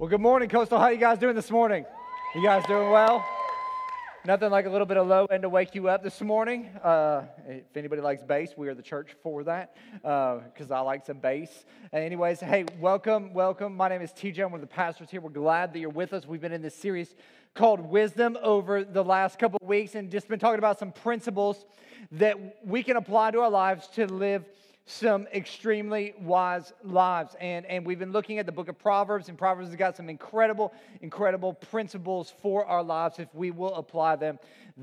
Well, good morning, Coastal. How you guys doing this morning? You guys doing well? Nothing like a little bit of low end to wake you up this morning. Uh, if anybody likes bass, we are the church for that because uh, I like some bass. anyways, hey, welcome, welcome. My name is TJ. I'm one of the pastors here. We're glad that you're with us. We've been in this series called Wisdom over the last couple of weeks and just been talking about some principles that we can apply to our lives to live some extremely wise lives. And, and we've been looking at the book of Proverbs, and Proverbs has got some incredible, incredible principles for our lives if we will apply them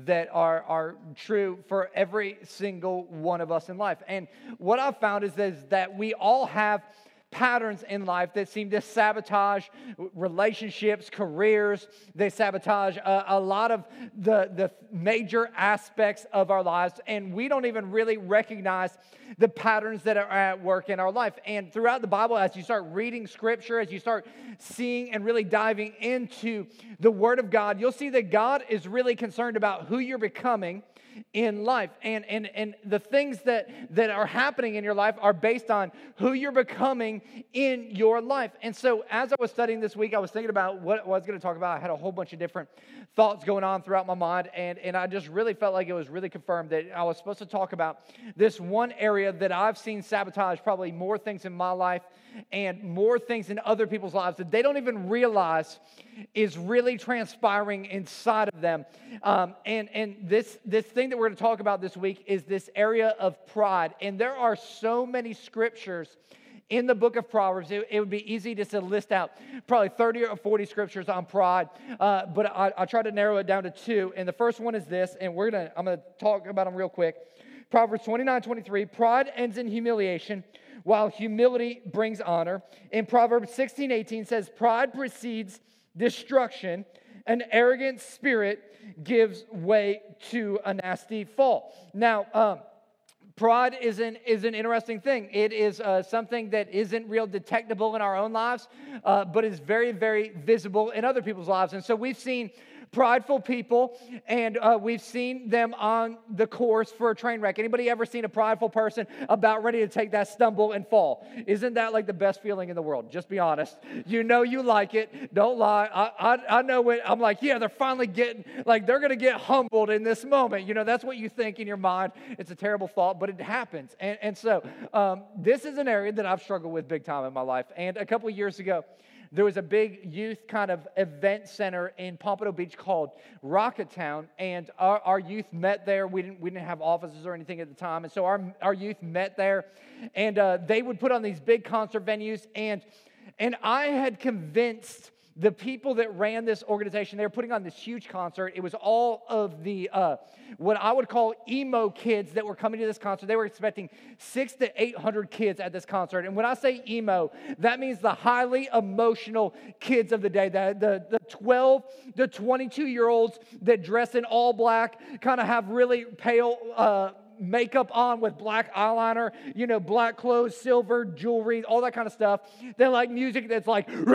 that are, are true for every single one of us in life. And what I've found is, is that we all have patterns in life that seem to sabotage relationships, careers. They sabotage a, a, lot of the, the major aspects of our lives, and we don't even really recognize the patterns that are at work in our life. And throughout the Bible, as you start reading scripture, as you start seeing and really diving into the Word of God, you'll see that God is really concerned about who you're becoming in life. And, and, and the things that, that are happening in your life are based on who you're becoming in your life. And so, as I was studying this week, I was thinking about what I was going to talk about. I had a whole bunch of different thoughts going on throughout my mind. And, and I just really felt like it was really confirmed that I was supposed to talk about this one area that I've seen sabotage probably more things in my life and more things in other people's lives that they don't even realize is really transpiring inside of them. Um, and and this, this thing that we're going to talk about this week is this area of pride. And there are so many scriptures in the book of Proverbs, it, it, would be easy just to list out probably 30 or 40 scriptures on pride, uh, but I, I try to narrow it down to two. And the first one is this, and we're gonna, I'm gonna talk about them real quick. Proverbs 29 23, pride ends in humiliation, while humility brings honor. In Proverbs 16 18 says, pride precedes destruction, an arrogant spirit gives way to a nasty fall. Now, um, pride is an, is an interesting thing. It is uh, something that isn't real detectable in our own lives, uh, but is very, very visible in other people's lives. And so we've seen prideful people, and uh, we've seen them on the course for a train wreck. Anybody ever seen a prideful person about ready to take that stumble and fall? Isn't that like the best feeling in the world? Just be honest. You know you like it. Don't lie. I, I, I know it. I'm like, yeah, they're finally getting, like, they're going to get humbled in this moment. You know, that's what you think in your mind. It's a terrible thought, but it happens. And, and so, um, this is an area that I've struggled with big time in my life. And a couple years ago, there was a big youth kind of event center in Pompano Beach called Rocket Town, and our, our youth met there. We didn't, we didn't have offices or anything at the time, and so our, our youth met there, and uh, they would put on these big concert venues, and, and I had convinced the people that ran this organization, they were putting on this huge concert. It was all of the, uh, what I would call emo kids that were coming to this concert. They were expecting six to 800 kids at this concert. And when I say emo, that means the highly emotional kids of the day, the, the, the 12 to 22 year olds that dress in all black, kind of have really pale, uh, makeup on with black eyeliner, you know, black clothes, silver jewelry, all that kind of stuff. They like music that's like, and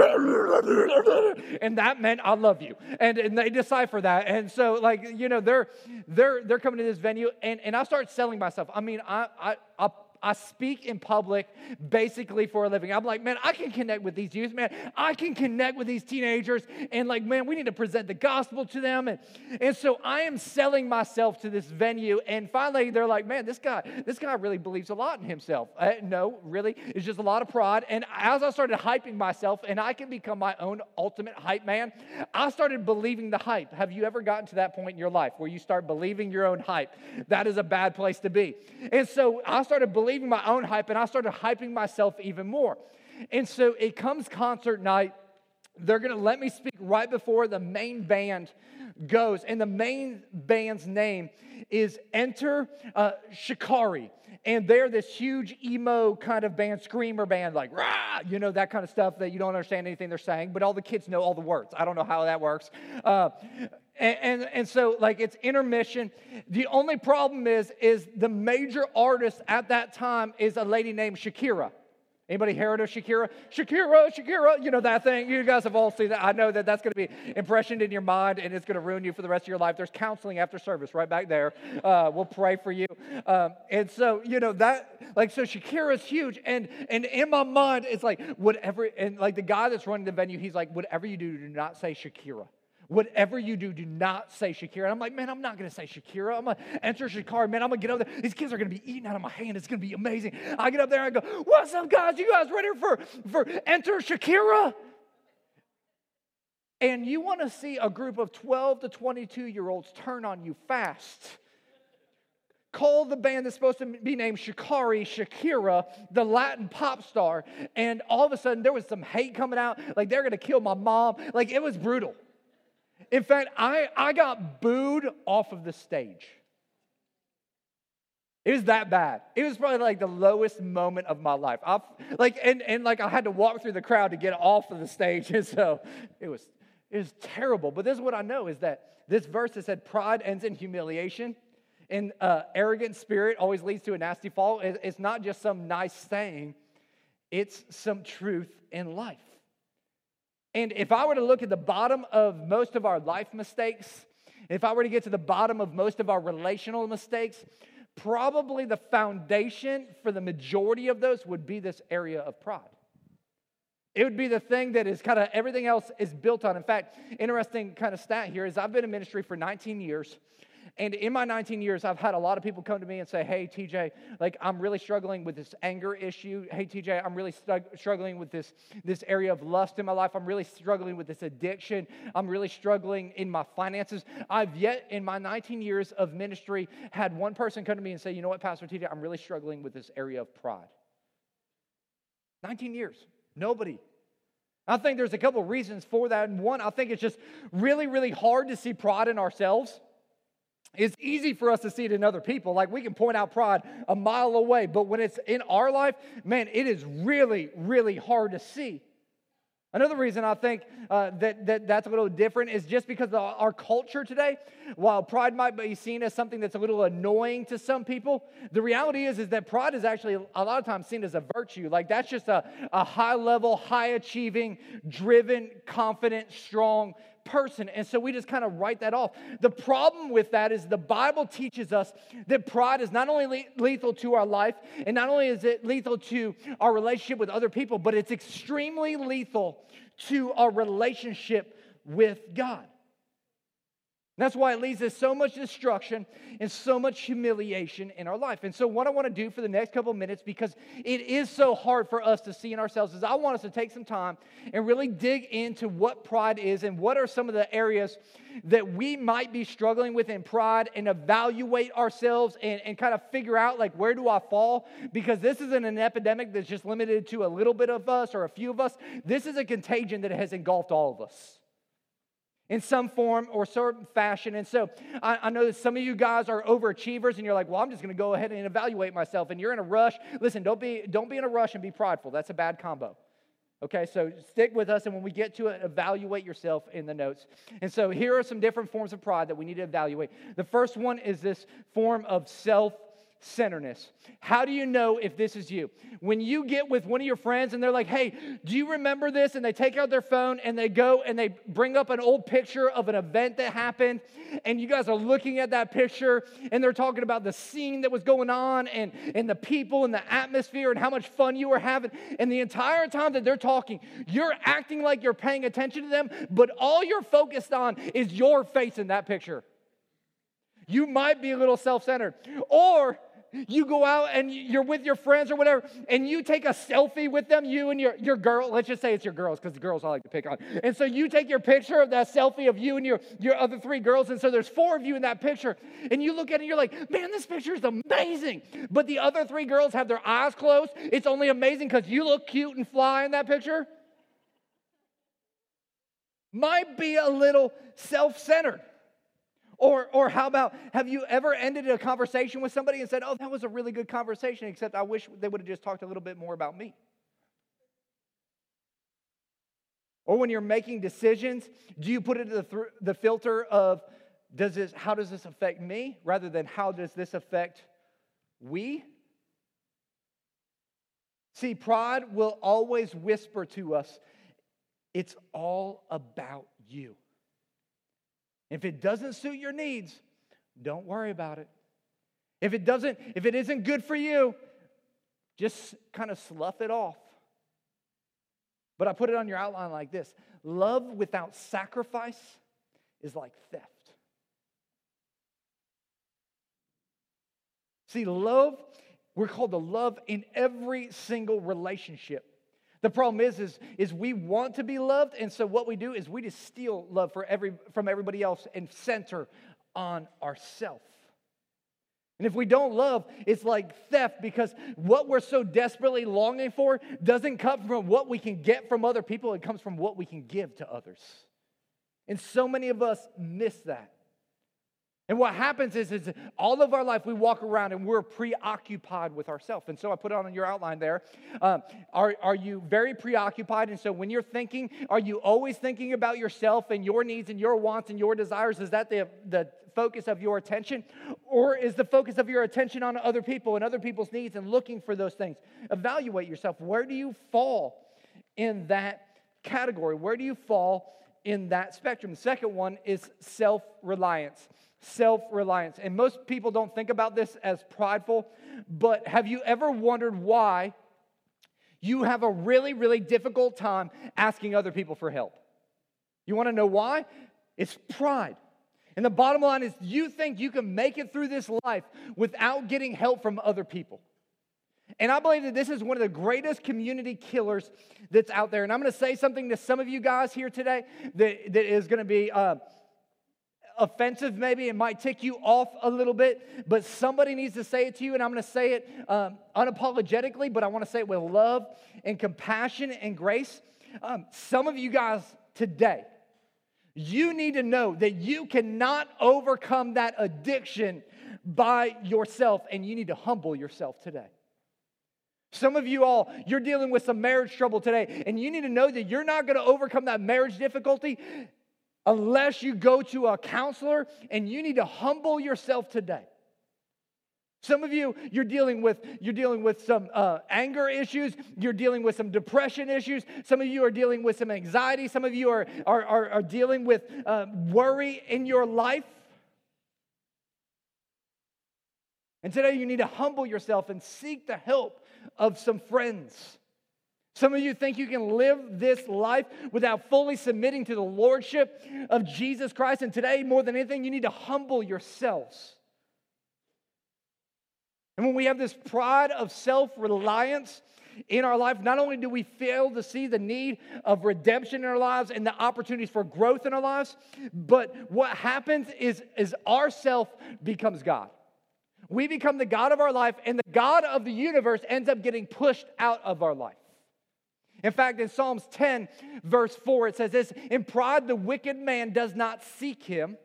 that meant I love you. And, and they decipher that. And so, like, you know, they're they're they're coming to this venue, and, and I start selling myself. I mean, I I, I I speak in public basically for a living. I'm like, man, I can connect with these youth, man. I can connect with these teenagers. And like, man, we need to present the gospel to them. And, and so I am selling myself to this venue. And finally, they're like, man, this guy, this guy really believes a lot in himself. Uh, no, really, it's just a lot of pride. And as I started hyping myself, and I can become my own ultimate hype man, I started believing the hype. Have you ever gotten to that point in your life where you start believing your own hype? That is a bad place to be. And so I started believing believing my own hype and I started hyping myself even more. And so it comes concert night. They're going to let me speak right before the main band goes. And the main band's name is Enter uh, Shikari. And they're this huge emo kind of band, screamer band, like, rah, you know, that kind of stuff that you don't understand anything they're saying, but all the kids know all the words. I don't know how that works. Uh, and, and, and, so like it's intermission the only problem is is the major artist at that time is a lady named shakira Anybody heard of Shakira? Shakira, Shakira, you know that thing. You guys have all seen that. I know that that's going to be impressioned in your mind and it's going to ruin you for the rest of your life. There's counseling after service right back there. Uh, we'll pray for you. Um, and so, you know, that, like, so Shakira is huge. And, and in my mind, it's like, whatever, and like the guy that's running the venue, he's like, whatever you do, do not say Shakira. Whatever you do, do not say Shakira. And I'm like, man, I'm not going to say Shakira. I'm going to enter Shakira. Man, I'm going to get up there. These kids are going to be eating out of my hand. It's going to be amazing. I get up there and I go, what's up, guys? You guys ready for, for enter Shakira? And you want to see a group of 12 to 22 year olds turn on you fast. Call the band that's supposed to be named Shikari, Shakira, the Latin pop star. And all of a sudden, there was some hate coming out. Like, they're going to kill my mom. Like, it was brutal. In fact, I, I got booed off of the stage. It was that bad. It was probably like the lowest moment of my life. I, like, and, and like I had to walk through the crowd to get off of the stage. And so it was, it was terrible. But this is what I know is that this verse that said pride ends in humiliation and uh, arrogant spirit always leads to a nasty fall. It's not just some nice saying, it's some truth in life. And if I were to look at the bottom of most of our life mistakes, if I were to get to the bottom of most of our relational mistakes, probably the foundation for the majority of those would be this area of pride. It would be the thing that is kind of everything else is built on. In fact, interesting kind of stat here is I've been in ministry for 19 years. And in my 19 years, I've had a lot of people come to me and say, Hey, TJ, like I'm really struggling with this anger issue. Hey, TJ, I'm really struggling with this, this area of lust in my life. I'm really struggling with this addiction. I'm really struggling in my finances. I've yet, in my 19 years of ministry, had one person come to me and say, You know what, Pastor TJ, I'm really struggling with this area of pride. 19 years. Nobody I think there's a couple reasons for that. And one, I think it's just really, really hard to see pride in ourselves. It's easy for us to see it in other people. Like we can point out pride a mile away, but when it's in our life, man, it is really, really hard to see. Another reason I think uh, that, that that's a little different is just because of our culture today, while pride might be seen as something that's a little annoying to some people, the reality is, is that pride is actually a lot of times seen as a virtue. Like that's just a, a high level, high achieving, driven, confident, strong person. And so we just kind of write that off. The problem with that is the Bible teaches us that pride is not only lethal to our life, and not only is it lethal to our relationship with other people, but it's extremely lethal to our relationship with God. That's why it leads to so much destruction and so much humiliation in our life. And so, what I want to do for the next couple of minutes, because it is so hard for us to see in ourselves, is I want us to take some time and really dig into what pride is and what are some of the areas that we might be struggling with in pride and evaluate ourselves and, and kind of figure out, like, where do I fall? Because this isn't an epidemic that's just limited to a little bit of us or a few of us. This is a contagion that has engulfed all of us in some form or certain fashion. And so I, I, know that some of you guys are overachievers and you're like, well, I'm just going to go ahead and evaluate myself. And you're in a rush. Listen, don't be, don't be in a rush and be prideful. That's a bad combo. Okay, so stick with us, and when we get to it, evaluate yourself in the notes. And so here are some different forms of pride that we need to evaluate. The first one is this form of self centeredness. How do you know if this is you? When you get with one of your friends and they're like, hey, do you remember this? And they take out their phone and they go and they bring up an old picture of an event that happened. And you guys are looking at that picture and they're talking about the scene that was going on and, and the people and the atmosphere and how much fun you were having. And the entire time that they're talking, you're acting like you're paying attention to them, but all you're focused on is your face in that picture. You might be a little self centered. Or you go out and you're with your friends or whatever, and you take a selfie with them, you and your, your girl, let's just say it's your girls, because the girls I like to pick on. And so you take your picture of that selfie of you and your, your other three girls, and so there's four of you in that picture, and you look at it and you're like, man, this picture is amazing. But the other three girls have their eyes closed. It's only amazing because you look cute and fly in that picture. Might be a little self centered. Or, or how about, have you ever ended a conversation with somebody and said, oh, that was a really good conversation, except I wish they would have just talked a little bit more about me? Or when you're making decisions, do you put it into the, th- the filter of, does this, how does this affect me, rather than how does this affect we? See, pride will always whisper to us, it's all about you. If it doesn't suit your needs, don't worry about it. If it doesn't, if it isn't good for you, just kind of slough it off. But I put it on your outline like this love without sacrifice is like theft. See, love, we're called to love in every single relationship. The problem is, is, is we want to be loved, and so what we do is we just steal love for every, from everybody else and center on ourselves. And if we don't love, it's like theft because what we're so desperately longing for doesn't come from what we can get from other people, it comes from what we can give to others. And so many of us miss that. And what happens is, is all of our life we walk around and we're preoccupied with ourselves. And so I put it on your outline there. Um, are, are you very preoccupied? And so when you're thinking, are you always thinking about yourself and your needs and your wants and your desires? Is that the, the focus of your attention? Or is the focus of your attention on other people and other people's needs and looking for those things? Evaluate yourself. Where do you fall in that category? Where do you fall in that spectrum? The second one is self reliance self reliance. And most people don't think about this as prideful, but have you ever wondered why you have a really, really difficult time asking other people for help? You want to know why? It's pride. And the bottom line is, you think you can make it through this life without getting help from other people. And I believe that this is one of the greatest community killers that's out there. And I'm going to say something to some of you guys here today that, that is going to be uh, offensive, maybe it might tick you off a little bit, but somebody needs to say it to you, and I'm going to say it um, unapologetically, but I want to say it with love and compassion and grace. Um, some of you guys today, you need to know that you cannot overcome that addiction by yourself, and you need to humble yourself today. Some of you all, you're dealing with some marriage trouble today, and you need to know that you're not going to overcome that marriage difficulty unless you go to a counselor and you need to humble yourself today. Some of you, you're dealing with you're dealing with some uh, anger issues. You're dealing with some depression issues. Some of you are dealing with some anxiety. Some of you are are, are, are dealing with uh, worry in your life. And today, you need to humble yourself and seek the help of some friends. Some of you think you can live this life without fully submitting to the lordship of Jesus Christ. And today, more than anything, you need to humble yourselves. And when we have this pride of self reliance in our life, not only do we fail to see the need of redemption in our lives and the opportunities for growth in our lives, but what happens is, is our self becomes God. We become the God of our life, and the God of the universe ends up getting pushed out of our life. In fact, in Psalms 10, verse 4, it says this In pride, the wicked man does not seek him.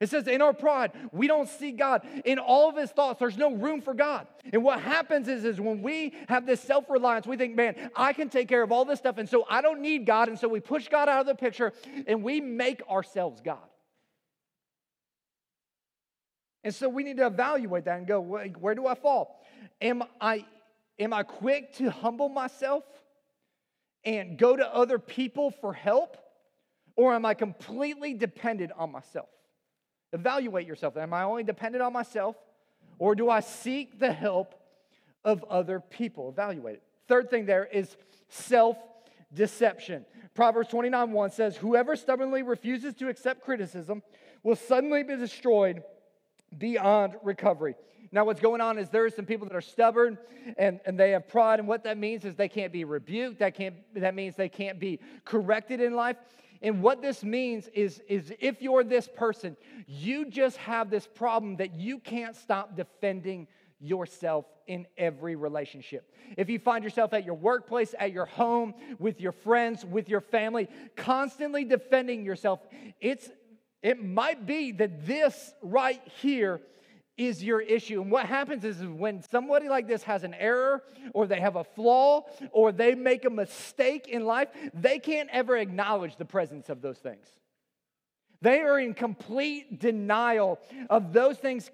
It says, in our pride, we don't see God. In all of his thoughts, there's no room for God. And what happens is, is when we have this self reliance, we think, man, I can take care of all this stuff. And so I don't need God. And so we push God out of the picture and we make ourselves God. And so we need to evaluate that and go, where do I fall? Am I, am I quick to humble myself? And go to other people for help? Or am I completely dependent on myself? Evaluate yourself. Am I only dependent on myself? Or do I seek the help of other people? Evaluate it. Third thing there is self deception. Proverbs 29 1 says, Whoever stubbornly refuses to accept criticism will suddenly be destroyed beyond recovery. Now, what's going on is there are some people that are stubborn and, and they have pride, and what that means is they can't be rebuked. That, can't, that means they can't be corrected in life. And what this means is, is if you're this person, you just have this problem that you can't stop defending yourself in every relationship. If you find yourself at your workplace, at your home, with your friends, with your family, constantly defending yourself, it's it might be that this right here is your issue. And what happens is when somebody like this has an error or they have a flaw or they make a mistake in life, they can't ever acknowledge the presence of those things. They are in complete denial of those things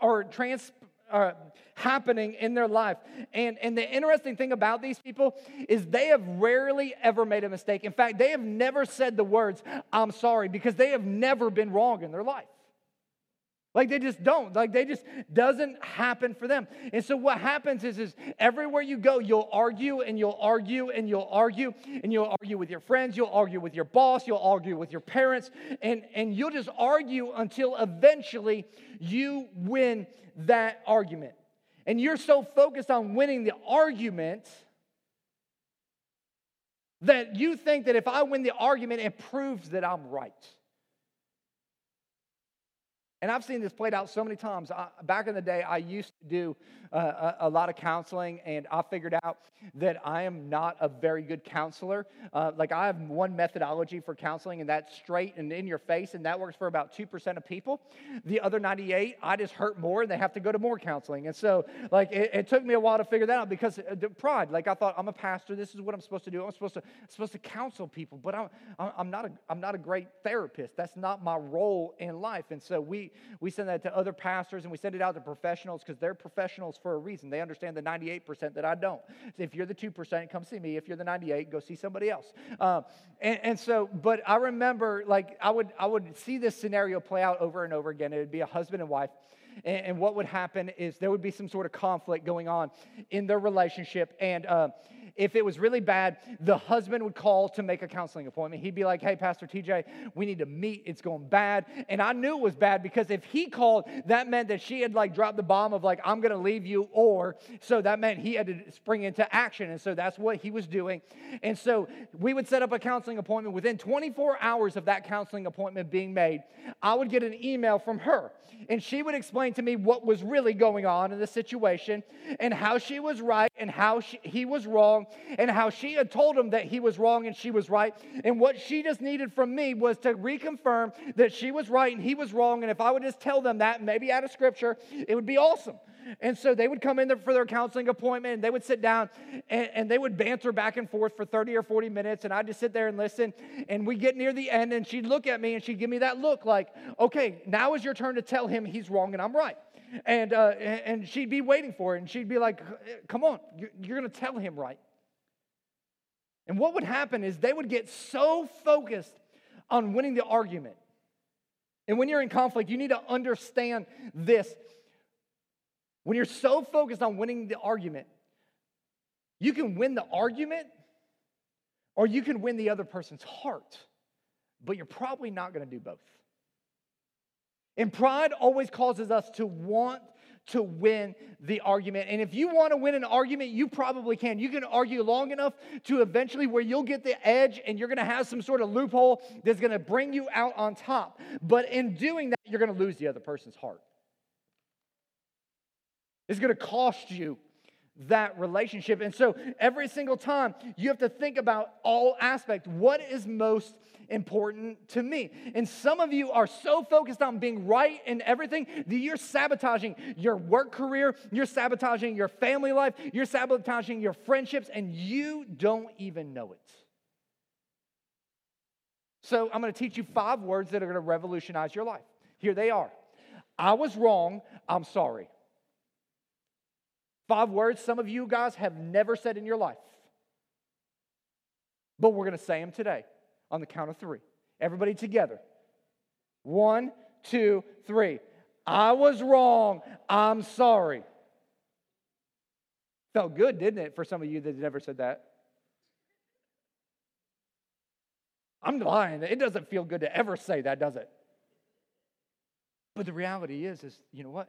or trans, are happening in their life. And, and the interesting thing about these people is they have rarely ever made a mistake. In fact, they have never said the words, I'm sorry, because they have never been wrong in their life. Like they just don't. Like they just doesn't happen for them. And so what happens is, is everywhere you go, you'll argue and you'll argue and you'll argue and you'll argue with your friends, you'll argue with your boss, you'll argue with your parents, and, and you'll just argue until eventually you win that argument. And you're so focused on winning the argument that you think that if I win the argument, it proves that I'm right. And I've seen this played out so many times. I, back in the day, I used to do a, a, lot of counseling, and I figured out that I am not a very good counselor. Uh, like, I have one methodology for counseling, and that's straight and in your face, and that works for about 2% of people. The other 98, I just hurt more, and they have to go to more counseling. And so, like, it, it took me a while to figure that out because uh, pride. Like, I thought, I'm a pastor. This is what I'm supposed to do. I'm supposed to, I'm supposed to counsel people, but I'm, I'm, not a, I'm not a great therapist. That's not my role in life. And so, we, we send that to other pastors and we send it out to professionals because they're professionals for a reason. They understand the 98% that I don't. If you're the 2%, come see me. If you're the 98, go see somebody else. Uh, and, and so, but I remember like I would, I would see this scenario play out over and over again. It would be a husband and wife. And, and what would happen is there would be some sort of conflict going on in their relationship. And, uh, if it was really bad, the husband would call to make a counseling appointment. He'd be like, hey, Pastor TJ, we need to meet. It's going bad. And I knew it was bad because if he called, that meant that she had like dropped the bomb of like, I'm going to leave you, or so that meant he had to spring into action. And so that's what he was doing. And so we would set up a counseling appointment. Within 24 hours of that counseling appointment being made, I would get an email from her. And she would explain to me what was really going on in the situation and how she was right and how she, he was wrong and how she had told him that he was wrong and she was right. And what she just needed from me was to reconfirm that she was right and he was wrong. And if I would just tell them that, maybe out of scripture, it would be awesome. And so they would come in there for their counseling appointment and they would sit down and, and, they would banter back and forth for 30 or 40 minutes. And I'd just sit there and listen. And we get near the end and she'd look at me and she'd give me that look like, okay, now is your turn to tell him he's wrong and I'm right. And, uh, and she'd be waiting for it. And she'd be like, come on, you're, you're going to tell him right. And what would happen is they would get so focused on winning the argument. And when you're in conflict, you need to understand this. When you're so focused on winning the argument, you can win the argument or you can win the other person's heart, but you're probably not going to do both. And pride always causes us to want to win the argument. And if you want to win an argument, you probably can. You can argue long enough to eventually where you'll get the edge and you're going to have some sort of loophole that's going to bring you out on top. But in doing that, you're going to lose the other person's heart. It's going to cost you that relationship. And so every single time you have to think about all aspects. What is most important to me? And some of you are so focused on being right in everything that you're sabotaging your work career, you're sabotaging your family life, you're sabotaging your friendships, and you don't even know it. So I'm going to teach you five words that are going to revolutionize your life. Here they are. I was wrong. I'm sorry. Five words some of you guys have never said in your life. But we're going to say them today on the count of three. Everybody together. One, two, three. I was wrong. I'm sorry. Felt good, didn't it, for some of you that never said that? I'm lying. It doesn't feel good to ever say that, does it? But the reality is, is you know what?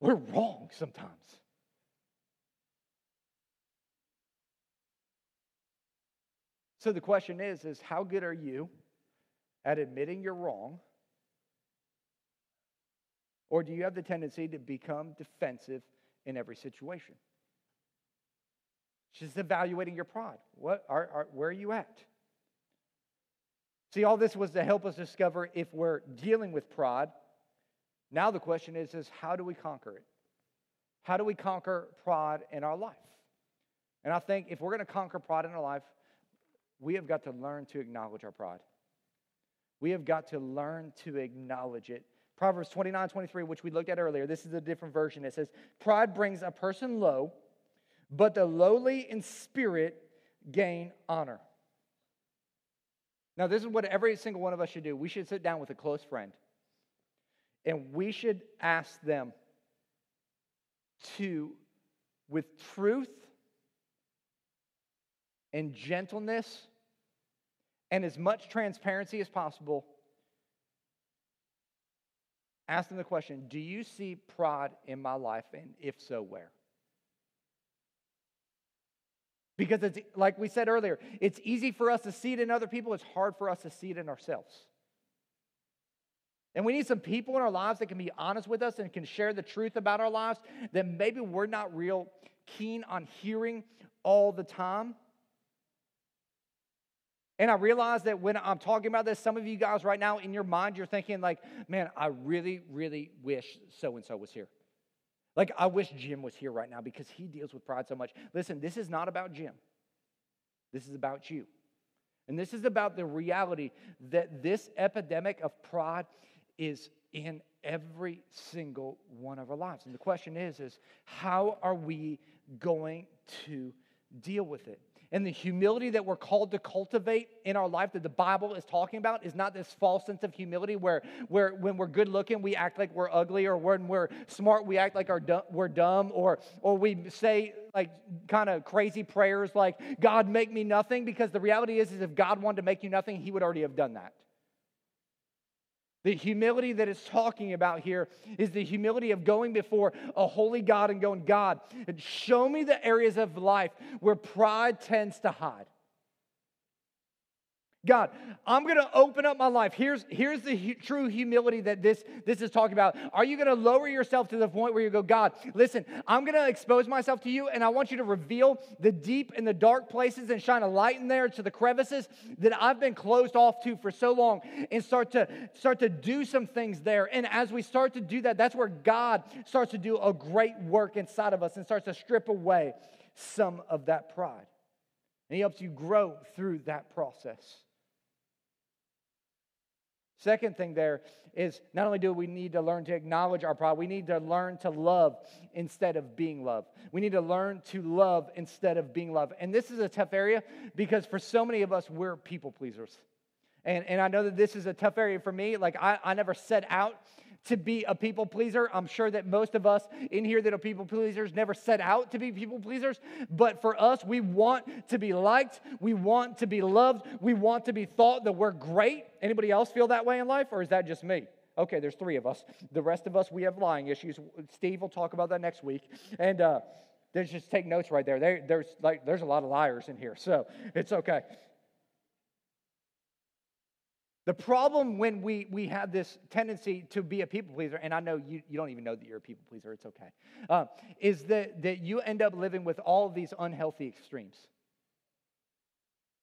We're wrong sometimes. So the question is is how good are you at admitting you're wrong? Or do you have the tendency to become defensive in every situation? Just evaluating your pride. What are, are, where are you at? See, all this was to help us discover if we're dealing with pride. Now the question is, is how do we conquer it? How do we conquer pride in our life? And I think if we're going to conquer pride in our life, we have got to learn to acknowledge our pride. We have got to learn to acknowledge it. Proverbs 29 23, which we looked at earlier. This is a different version. It says, Pride brings a person low, but the lowly in spirit gain honor. Now, this is what every single one of us should do. We should sit down with a close friend and we should ask them to, with truth and gentleness and as much transparency as possible, ask them the question Do you see pride in my life? And if so, where? Because it's like we said earlier, it's easy for us to see it in other people, it's hard for us to see it in ourselves. And we need some people in our lives that can be honest with us and can share the truth about our lives that maybe we're not real keen on hearing all the time. And I realize that when I'm talking about this, some of you guys right now in your mind, you're thinking, like, man, I really, really wish so and so was here. Like, I wish Jim was here right now because he deals with pride so much. Listen, this is not about Jim, this is about you. And this is about the reality that this epidemic of pride is in every single one of our lives. And the question is, is how are we going to deal with it? And the humility that we're called to cultivate in our life that the Bible is talking about is not this false sense of humility where, where when we're good looking, we act like we're ugly, or when we're smart, we act like we're dumb, or, or we say like kind of crazy prayers like, God, make me nothing. Because the reality is, is if God wanted to make you nothing, He would already have done that. The humility that it's talking about here is the humility of going before a holy God and going, God, show me the areas of life where pride tends to hide. God, I'm going to open up my life. Here's, here's the hu- true humility that this, this is talking about. Are you going to lower yourself to the point where you go, God, listen, I'm going to expose myself to you and I want you to reveal the deep and the dark places and shine a light in there to the crevices that I've been closed off to for so long and start to, start to do some things there. And as we start to do that, that's where God starts to do a great work inside of us and starts to strip away some of that pride. And He helps you grow through that process. Second thing there is not only do we need to learn to acknowledge our pride, we need to learn to love instead of being loved. We need to learn to love instead of being loved. And this is a tough area because for so many of us, we're people pleasers. And, and I know that this is a tough area for me. Like, I, I never set out to be a people pleaser. I'm sure that most of us in here that are people pleasers never set out to be people pleasers. But for us, we want to be liked. We want to be loved. We want to be thought that we're great. Anybody else feel that way in life, or is that just me? Okay, there's three of us. The rest of us, we have lying issues. Steve will talk about that next week. And uh, there's just take notes right there. there. There's like there's a lot of liars in here, so it's okay. The problem when we, we have this tendency to be a people pleaser, and I know you, you don't even know that you're a people pleaser, it's okay, uh, is that, that you end up living with all of these unhealthy extremes.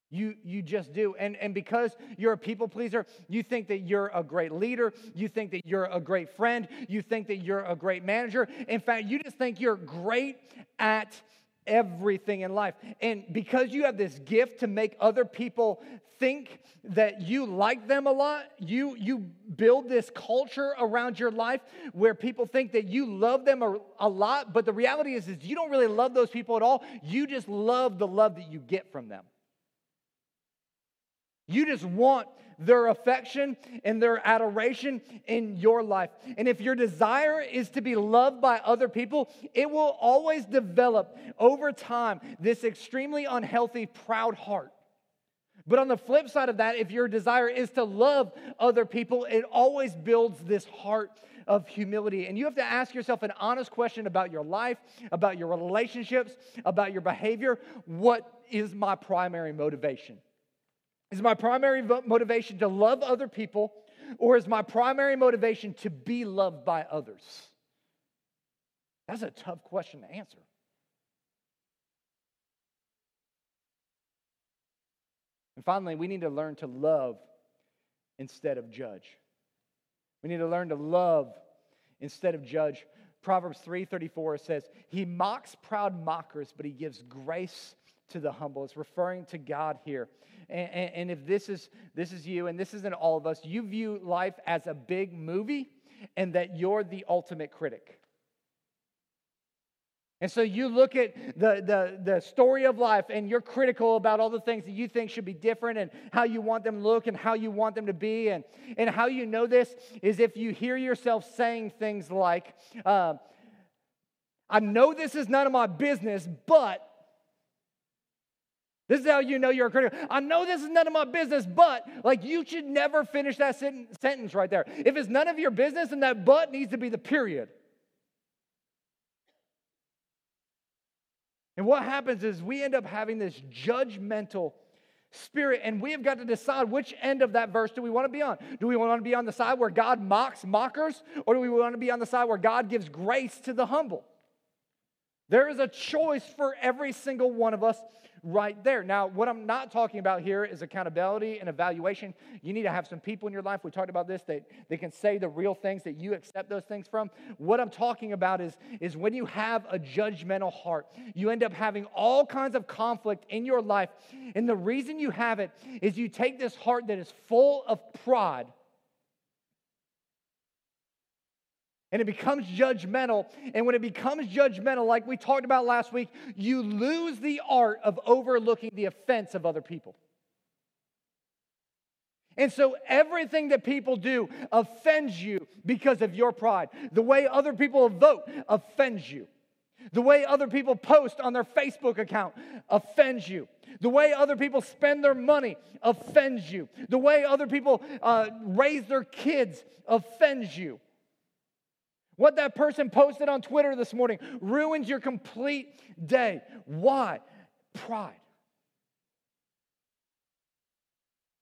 You, you just do. And, and because you're a people pleaser, you think that you're a great leader. You think that you're a great friend. You think that you're a great manager. In fact, you just think you're great at everything in life. And because you have this gift to make other people think that you like them a lot, you, you build this culture around your life where people think that you love them a, a lot. But the reality is, is you don't really love those people at all. You just love the love that you get from them. You just want their affection and their adoration in your life. And if your desire is to be loved by other people, it will always develop over time this extremely unhealthy, proud heart. But on the flip side of that, if your desire is to love other people, it always builds this heart of humility. And you have to ask yourself an honest question about your life, about your relationships, about your behavior. What is my primary motivation? Is my primary motivation to love other people, or is my primary motivation to be loved by others? That's a tough question to answer. And finally, we need to learn to love instead of judge. We need to learn to love instead of judge. Proverbs 3:34 says, "He mocks proud mockers, but he gives grace to the humble. It's referring to God here. And, and, and, if this is, this is you, and this isn't all of us, you view life as a big movie, and that you're the ultimate critic. And so you look at the, the, the story of life and you're critical about all the things that you think should be different and how you want them to look and how you want them to be. And, and how you know this is if you hear yourself saying things like, uh, I know this is none of my business, but this is how you know you're a critic. I know this is none of my business, but like you should never finish that sentence right there. If it's none of your business, then that but needs to be the period. And what happens is we end up having this judgmental spirit, and we have got to decide which end of that verse do we want to be on. Do we want to be on the side where God mocks mockers, or do we want to be on the side where God gives grace to the humble? There is a choice for every single one of us right there. Now, what I'm not talking about here is accountability and evaluation. You need to have some people in your life. We talked about this that they can say the real things that you accept those things from. What I'm talking about is, is when you have a judgmental heart, you end up having all kinds of conflict in your life. And the reason you have it is you take this heart that is full of pride and it becomes judgmental. And when it becomes judgmental, like we talked about last week, you lose the art of overlooking the offense of other people. And so everything that people do offends you because of your pride. The way other people vote offends you. The way other people post on their Facebook account offends you. The way other people spend their money offends you. The way other people uh, raise their kids offends you. What that person posted on Twitter this morning ruins your complete day. Why? Pride.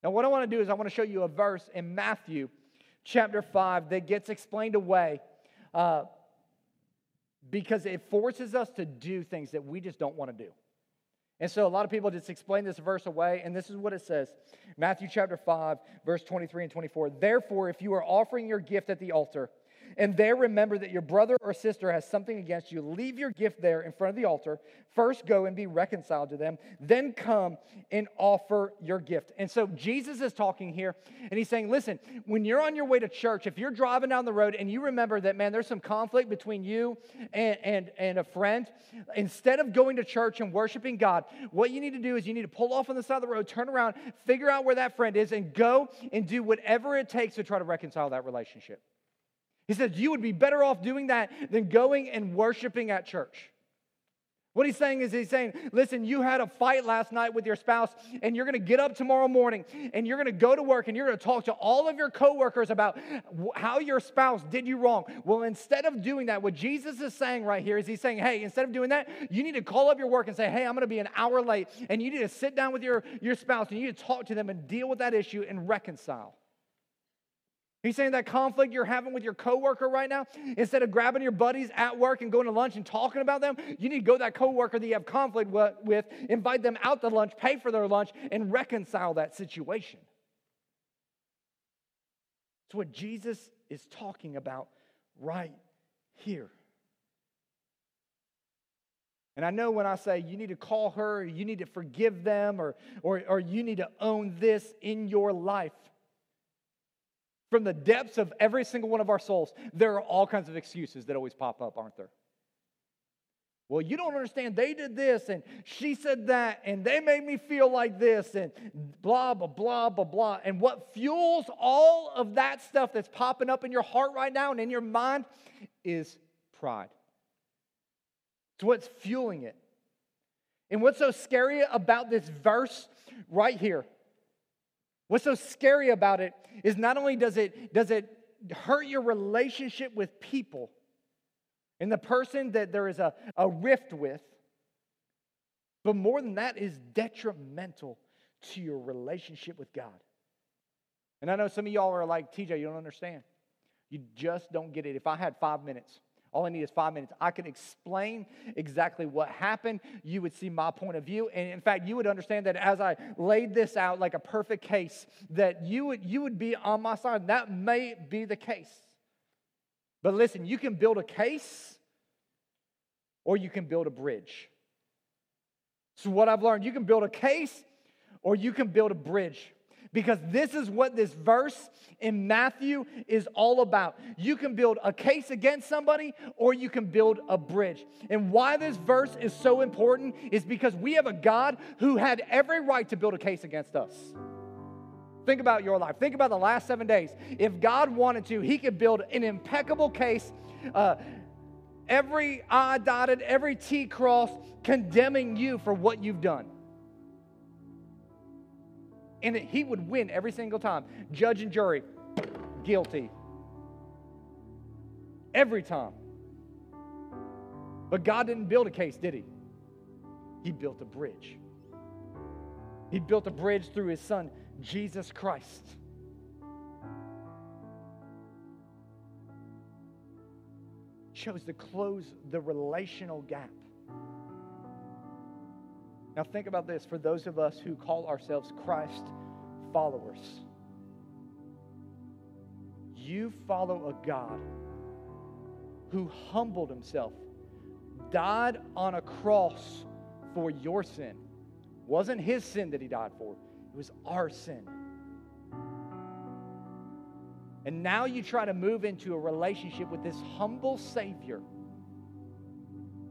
Now, what I want to do is I want to show you a verse in Matthew chapter 5 that gets explained away uh, because it forces us to do things that we just don't want to do. And so a lot of people just explain this verse away, and this is what it says Matthew chapter 5, verse 23 and 24. Therefore, if you are offering your gift at the altar, and there remember that your brother or sister has something against you, leave your gift there in front of the altar. First go and be reconciled to them, then come and offer your gift. And so Jesus is talking here, and he's saying, listen, when you're on your way to church, if you're driving down the road and you remember that, man, there's some conflict between you and, and, and a friend, instead of going to church and worshiping God, what you need to do is you need to pull off on the side of the road, turn around, figure out where that friend is, and go and do whatever it takes to try to reconcile that relationship. He says, You would be better off doing that than going and worshiping at church. What he's saying is, he's saying, listen, you had a fight last night with your spouse, and you're to get up tomorrow morning and you're to go to work and you're to talk to all of your coworkers about how your spouse did you wrong. Well, instead of doing that, what Jesus is saying right here is he's saying, hey, instead of doing that, you need to call up your work and say, hey, I'm to be an hour late, and you need to sit down with your, your spouse and you need to talk to them and deal with that issue and reconcile. He's saying that conflict you're having with your coworker right now, instead of grabbing your buddies at work and going to lunch and talking about them, you need to go to that coworker that you have conflict with, invite them out to lunch, pay for their lunch, and reconcile that situation. It's what Jesus is talking about right here. And I know when I say you need to call her, you need to forgive them, or, or, or you need to own this in your life, from the depths of every single one of our souls, there are all kinds of excuses that always pop up, aren't there? Well, you don't understand. They did this, and she said that, and they made me feel like this, and blah, blah, blah, blah, blah. And what fuels all of that stuff that's popping up in your heart right now and in your mind is pride. It's what's fueling it. And what's so scary about this verse right here What's so scary about it is not only does it, does it hurt your relationship with people and the person that there is a, a rift with, but more than that is detrimental to your relationship with God. And I know some of y'all are like, TJ, you don't understand. You just don't get it. If I had five minutes, all I need is five minutes. I can explain exactly what happened. You would see my point of view. And in fact, you would understand that as I laid this out like a perfect case, that you would, you would be on my side. That may be the case. But listen, you can build a case or you can build a bridge. So, what I've learned, you can build a case or you can build a bridge. Because this is what this verse in Matthew is all about. You can build a case against somebody or you can build a bridge. And why this verse is so important is because we have a God who had every right to build a case against us. Think about your life. Think about the last seven days. If God wanted to, He could build an impeccable case, uh, every I dotted, every T crossed, condemning you for what you've done. And he would win every single time. Judge and jury, guilty. Every time. But God didn't build a case, did he? He built a bridge. He built a bridge through his son, Jesus Christ. Chose to close the relational gap. Now, think about this for those of us who call ourselves Christ followers. You follow a God who humbled himself, died on a cross for your sin. Wasn't his sin that he died for, it was our sin. And now you try to move into a relationship with this humble Savior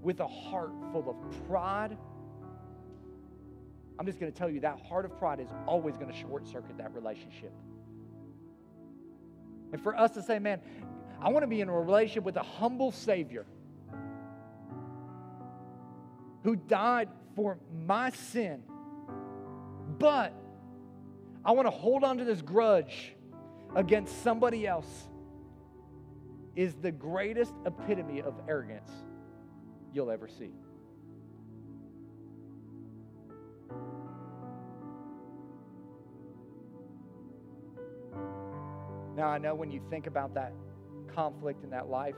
with a heart full of pride I'm just going to tell you that heart of pride is always going to short circuit that relationship. And for us to say, man, I want to be in a relationship with a humble Savior who died for my sin, but I want to hold on to this grudge against somebody else is the greatest epitome of arrogance you'll ever see. Now, I know when you think about that conflict in that life,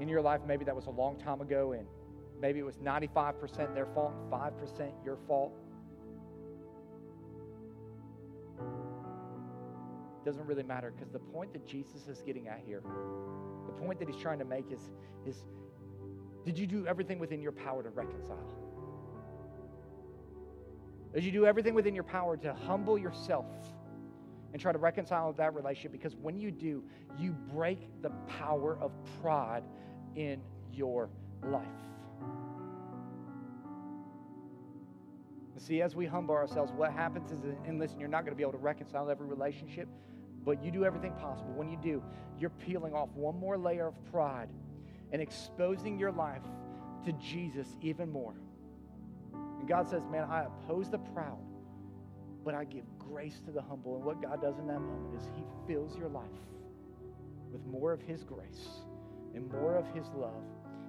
in your life, maybe that was a long time ago, and maybe it was 95% their fault and 5% your fault. Doesn't really matter because the point that Jesus is getting at here, the point that he's trying to make is, is did you do everything within your power to reconcile? Did you do everything within your power to humble yourself? And try to reconcile that relationship because when you do, you break the power of pride in your life. See, as we humble ourselves, what happens is, and listen, you're not going to be able to reconcile every relationship, but you do everything possible. When you do, you're peeling off one more layer of pride and exposing your life to Jesus even more. And God says, Man, I oppose the proud, but I give grace to the humble. And what God does in that moment is He fills your life with more of His grace and more of His love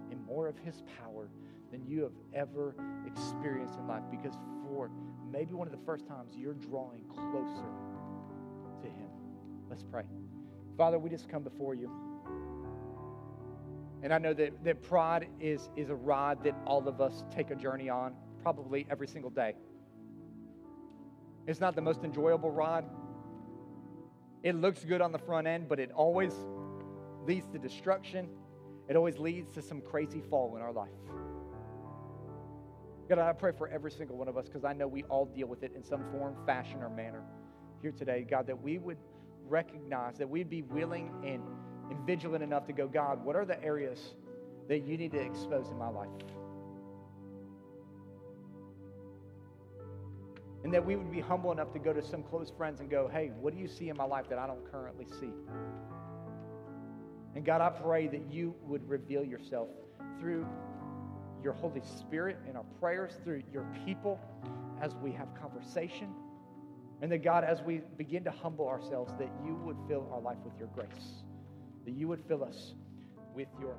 and more of His power than you have ever experienced in life. Because for maybe one of the first times, you're drawing closer to Him. Let's pray. Father, we just come before you. And I know that, that pride is, is a ride that all of us take a journey on probably every single day. It's not the most enjoyable ride. It looks good on the front end, but it always leads to destruction. It always leads to some crazy fall in our life. God, I pray for every single one of us because I know we all deal with it in some form, fashion, or manner here today. God, that we would recognize, that we'd be willing and, and vigilant enough to go, God, what are the areas that you need to expose in my life? And that we would be humble enough to go to some close friends and go, hey, what do you see in my life that I don't currently see? And God, I pray that you would reveal yourself through your Holy Spirit in our prayers, through your people as we have conversation. And that God, as we begin to humble ourselves, that you would fill our life with your grace, that you would fill us with your